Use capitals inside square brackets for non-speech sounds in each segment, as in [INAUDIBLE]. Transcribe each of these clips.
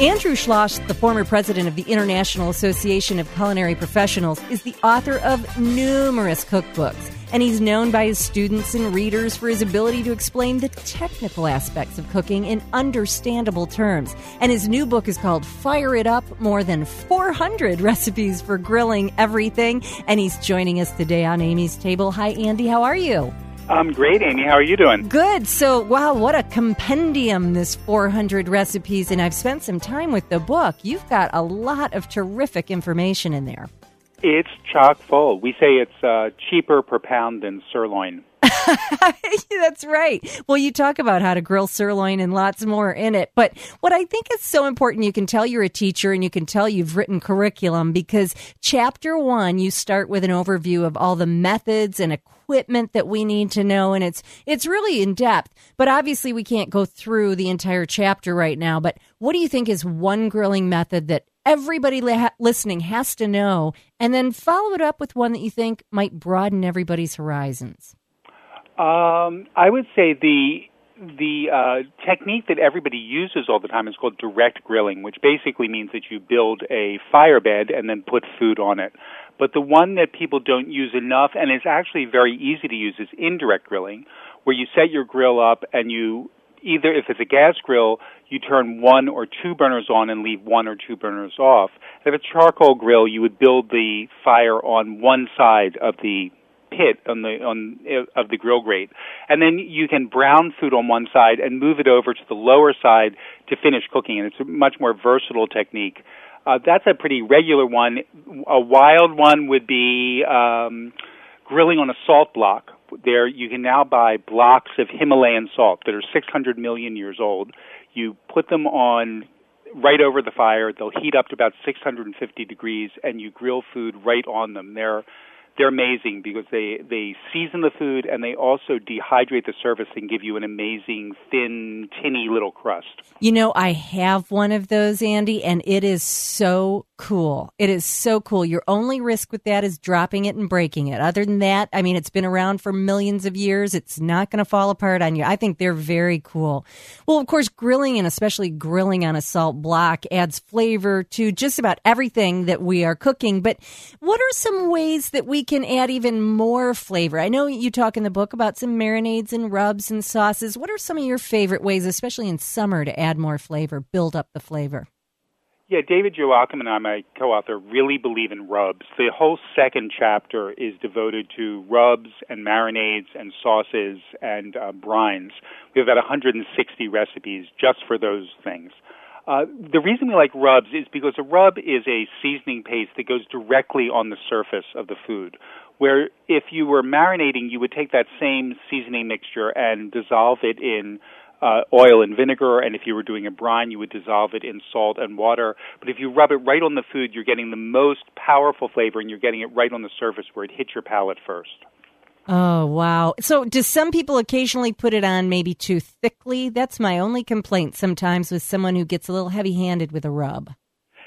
Andrew Schloss, the former president of the International Association of Culinary Professionals, is the author of numerous cookbooks, and he's known by his students and readers for his ability to explain the technical aspects of cooking in understandable terms. And his new book is called Fire It Up More Than 400 Recipes for Grilling Everything. And he's joining us today on Amy's Table. Hi, Andy. How are you? I'm great, Amy. How are you doing? Good. So, wow, what a compendium, this 400 recipes. And I've spent some time with the book. You've got a lot of terrific information in there. It's chock full. We say it's uh, cheaper per pound than sirloin. [LAUGHS] That's right. Well, you talk about how to grill sirloin and lots more in it. But what I think is so important, you can tell you're a teacher and you can tell you've written curriculum because chapter one, you start with an overview of all the methods and equipment equipment that we need to know and it's it's really in depth but obviously we can't go through the entire chapter right now but what do you think is one grilling method that everybody li- listening has to know and then follow it up with one that you think might broaden everybody's horizons um, i would say the the uh, technique that everybody uses all the time is called direct grilling, which basically means that you build a fire bed and then put food on it. But the one that people don't use enough and is actually very easy to use is indirect grilling, where you set your grill up and you either if it's a gas grill, you turn one or two burners on and leave one or two burners off. If it's a charcoal grill, you would build the fire on one side of the pit on the on of the grill grate, and then you can brown food on one side and move it over to the lower side to finish cooking. And it's a much more versatile technique uh, that's a pretty regular one. A wild one would be um, grilling on a salt block. There, you can now buy blocks of Himalayan salt that are 600 million years old. You put them on right over the fire. They'll heat up to about 650 degrees, and you grill food right on them. They're they're amazing because they they season the food and they also dehydrate the surface and give you an amazing thin tinny little crust. You know, I have one of those, Andy, and it is so cool. It is so cool. Your only risk with that is dropping it and breaking it. Other than that, I mean, it's been around for millions of years. It's not going to fall apart on you. I think they're very cool. Well, of course, grilling and especially grilling on a salt block adds flavor to just about everything that we are cooking. But what are some ways that we can add even more flavor? I know you talk in the book about some marinades and rubs and sauces. What are some of your favorite ways, especially in summer, to add more flavor, build up the flavor? Yeah, David Joachim and I, my co-author, really believe in rubs. The whole second chapter is devoted to rubs and marinades and sauces and uh, brines. We have about 160 recipes just for those things. Uh, the reason we like rubs is because a rub is a seasoning paste that goes directly on the surface of the food. Where if you were marinating, you would take that same seasoning mixture and dissolve it in uh, oil and vinegar, and if you were doing a brine, you would dissolve it in salt and water. But if you rub it right on the food, you're getting the most powerful flavor, and you're getting it right on the surface where it hits your palate first. Oh, wow. So, do some people occasionally put it on maybe too thickly? That's my only complaint sometimes with someone who gets a little heavy handed with a rub.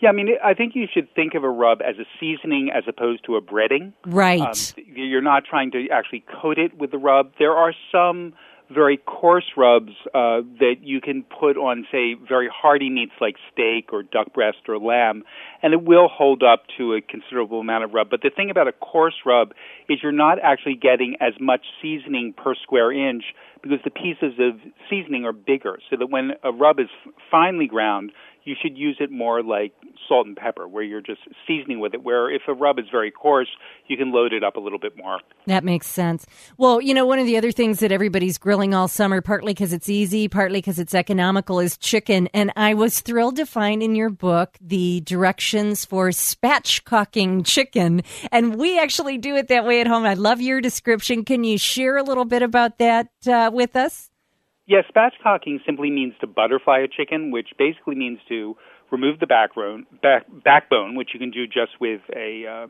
Yeah, I mean, I think you should think of a rub as a seasoning as opposed to a breading. Right. Um, you're not trying to actually coat it with the rub. There are some very coarse rubs uh, that you can put on, say, very hearty meats like steak or duck breast or lamb, and it will hold up to a considerable amount of rub. But the thing about a coarse rub is you're not actually getting as much seasoning per square inch because the pieces of seasoning are bigger, so that when a rub is finely ground, you should use it more like salt and pepper, where you're just seasoning with it. Where if a rub is very coarse, you can load it up a little bit more. That makes sense. Well, you know, one of the other things that everybody's grilling all summer, partly because it's easy, partly because it's economical, is chicken. And I was thrilled to find in your book the directions for spatchcocking chicken. And we actually do it that way at home. I love your description. Can you share a little bit about that uh, with us? Yes, spatchcocking simply means to butterfly a chicken, which basically means to remove the backbone, back, backbone, which you can do just with a uh,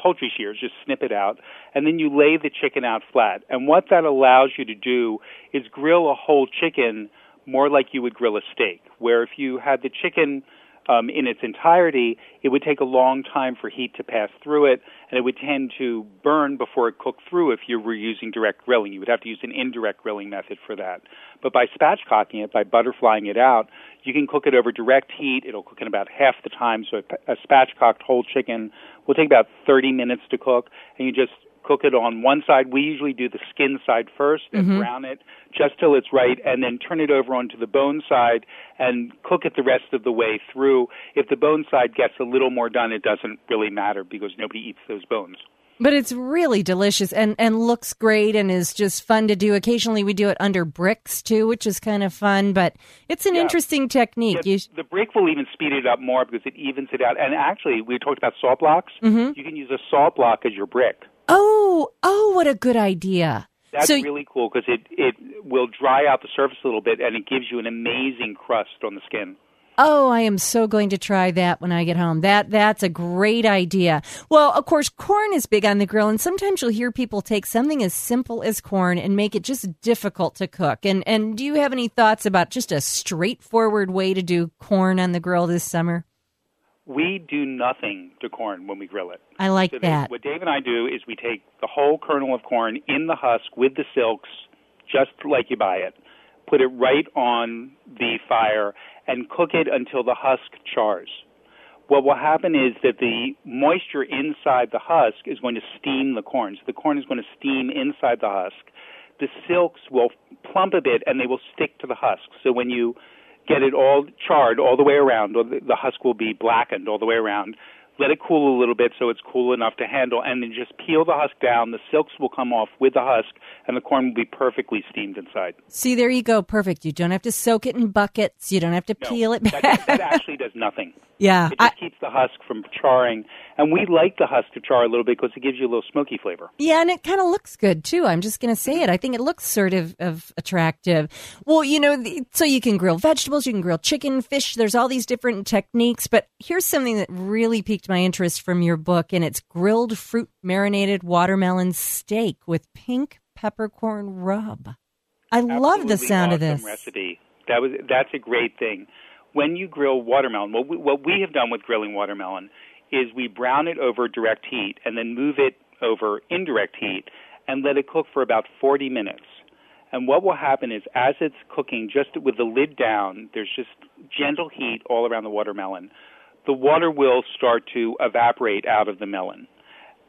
poultry shears, just snip it out, and then you lay the chicken out flat. And what that allows you to do is grill a whole chicken more like you would grill a steak, where if you had the chicken um, in its entirety, it would take a long time for heat to pass through it, and it would tend to burn before it cooked through if you were using direct grilling. You would have to use an indirect grilling method for that. But by spatchcocking it, by butterflying it out, you can cook it over direct heat. It'll cook in about half the time. So a spatchcocked whole chicken will take about 30 minutes to cook, and you just cook it on one side. We usually do the skin side first and mm-hmm. brown it just till it's right, and then turn it over onto the bone side and cook it the rest of the way through. If the bone side gets a little more done, it doesn't really matter because nobody eats those bones. But it's really delicious and, and looks great and is just fun to do. Occasionally we do it under bricks too, which is kind of fun, but it's an yeah. interesting technique. The, the, brick will even speed it up more because it evens it out. And actually, we talked about salt blocks. Mm-hmm. You can use a salt block as your brick. Oh, oh, what a good idea. That's so, really cool because it, it will dry out the surface a little bit and it gives you an amazing crust on the skin. Oh, I am so going to try that when I get home. That that's a great idea. Well, of course, corn is big on the grill, and sometimes you'll hear people take something as simple as corn and make it just difficult to cook. And and do you have any thoughts about just a straightforward way to do corn on the grill this summer? We do nothing to corn when we grill it. I like so that. What Dave and I do is we take the whole kernel of corn in the husk with the silks, just like you buy it, put it right on the fire, and cook it until the husk chars. What will happen is that the moisture inside the husk is going to steam the corn. So the corn is going to steam inside the husk. The silks will plump a bit and they will stick to the husk. So when you get it all charred all the way around. or The husk will be blackened all the way around. Let it cool a little bit so it's cool enough to handle, and then just peel the husk down. The silks will come off with the husk, and the corn will be perfectly steamed inside. See, there you go. Perfect. You don't have to soak it in buckets. You don't have to no, peel it back. That, that [LAUGHS] actually does nothing. Yeah. It just I, keeps the husk from charring. And we like the husk to char a little bit because it gives you a little smoky flavor. Yeah, and it kind of looks good too. I'm just going to say it. I think it looks sort of, of attractive. Well, you know, the, so you can grill vegetables, you can grill chicken, fish. There's all these different techniques. But here's something that really piqued my interest from your book, and it's grilled fruit marinated watermelon steak with pink peppercorn rub. I Absolutely love the sound awesome of this recipe. That was that's a great thing when you grill watermelon, what we, what we have done with grilling watermelon is we brown it over direct heat and then move it over indirect heat and let it cook for about 40 minutes. And what will happen is as it's cooking, just with the lid down, there's just gentle heat all around the watermelon. The water will start to evaporate out of the melon.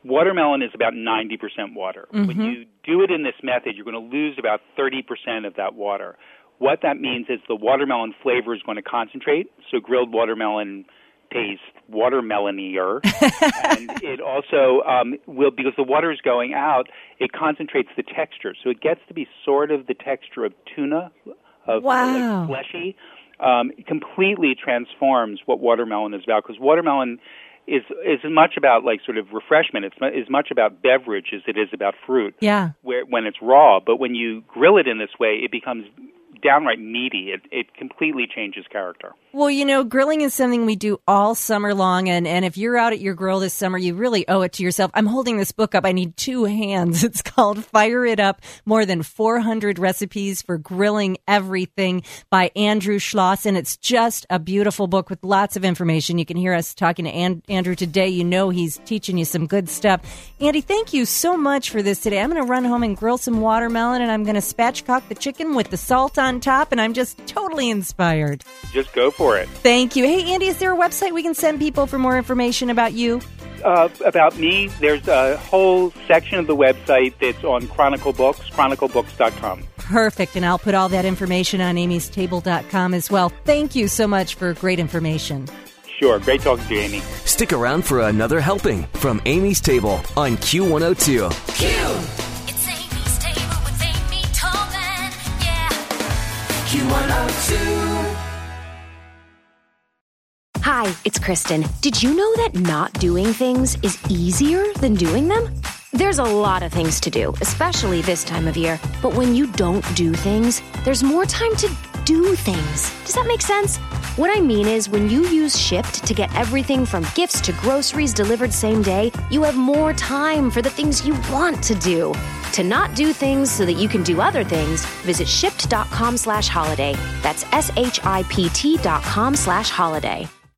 Watermelon is about 90% water. Mm-hmm. When you do it in this method, you're going to lose about 30% of that water. What that means is the watermelon flavor is going to concentrate. So grilled watermelon tastes watermelonier, [LAUGHS] and it also um, will because the water is going out. It concentrates the texture, so it gets to be sort of the texture of tuna, of wow. like fleshy. Um, it completely transforms what watermelon is about because watermelon is is as much about like sort of refreshment. It's as much about beverage as it is about fruit. Yeah. Where when it's raw, but when you grill it in this way, it becomes downright meaty. It, it completely changes character. Well, you know, grilling is something we do all summer long. And, and if you're out at your grill this summer, you really owe it to yourself. I'm holding this book up. I need two [LAUGHS] hands. It's called Fire It Up More Than 400 Recipes for Grilling Everything by Andrew Schloss. And it's just a beautiful book with lots of information. You can hear us talking to An- Andrew today. You know, he's teaching you some good stuff. Andy, thank you so much for this today. I'm going to run home and grill some watermelon and I'm going to spatchcock the chicken with the salt on top. And I'm just totally inspired. Just go for it. Thank you. Hey, Andy, is there a website we can send people for more information about you? Uh, about me, there's a whole section of the website that's on Chronicle Books, chroniclebooks.com. Perfect. And I'll put all that information on Amy's amystable.com as well. Thank you so much for great information. Sure. Great talking to you, Amy. Stick around for another helping from Amy's Table on Q102. Q! Q102. Hi, it's Kristen. Did you know that not doing things is easier than doing them? There's a lot of things to do, especially this time of year. But when you don't do things, there's more time to do things. Does that make sense? What I mean is, when you use Shipt to get everything from gifts to groceries delivered same day, you have more time for the things you want to do. To not do things so that you can do other things, visit shipt.com slash holiday. That's S H I P T dot com slash holiday.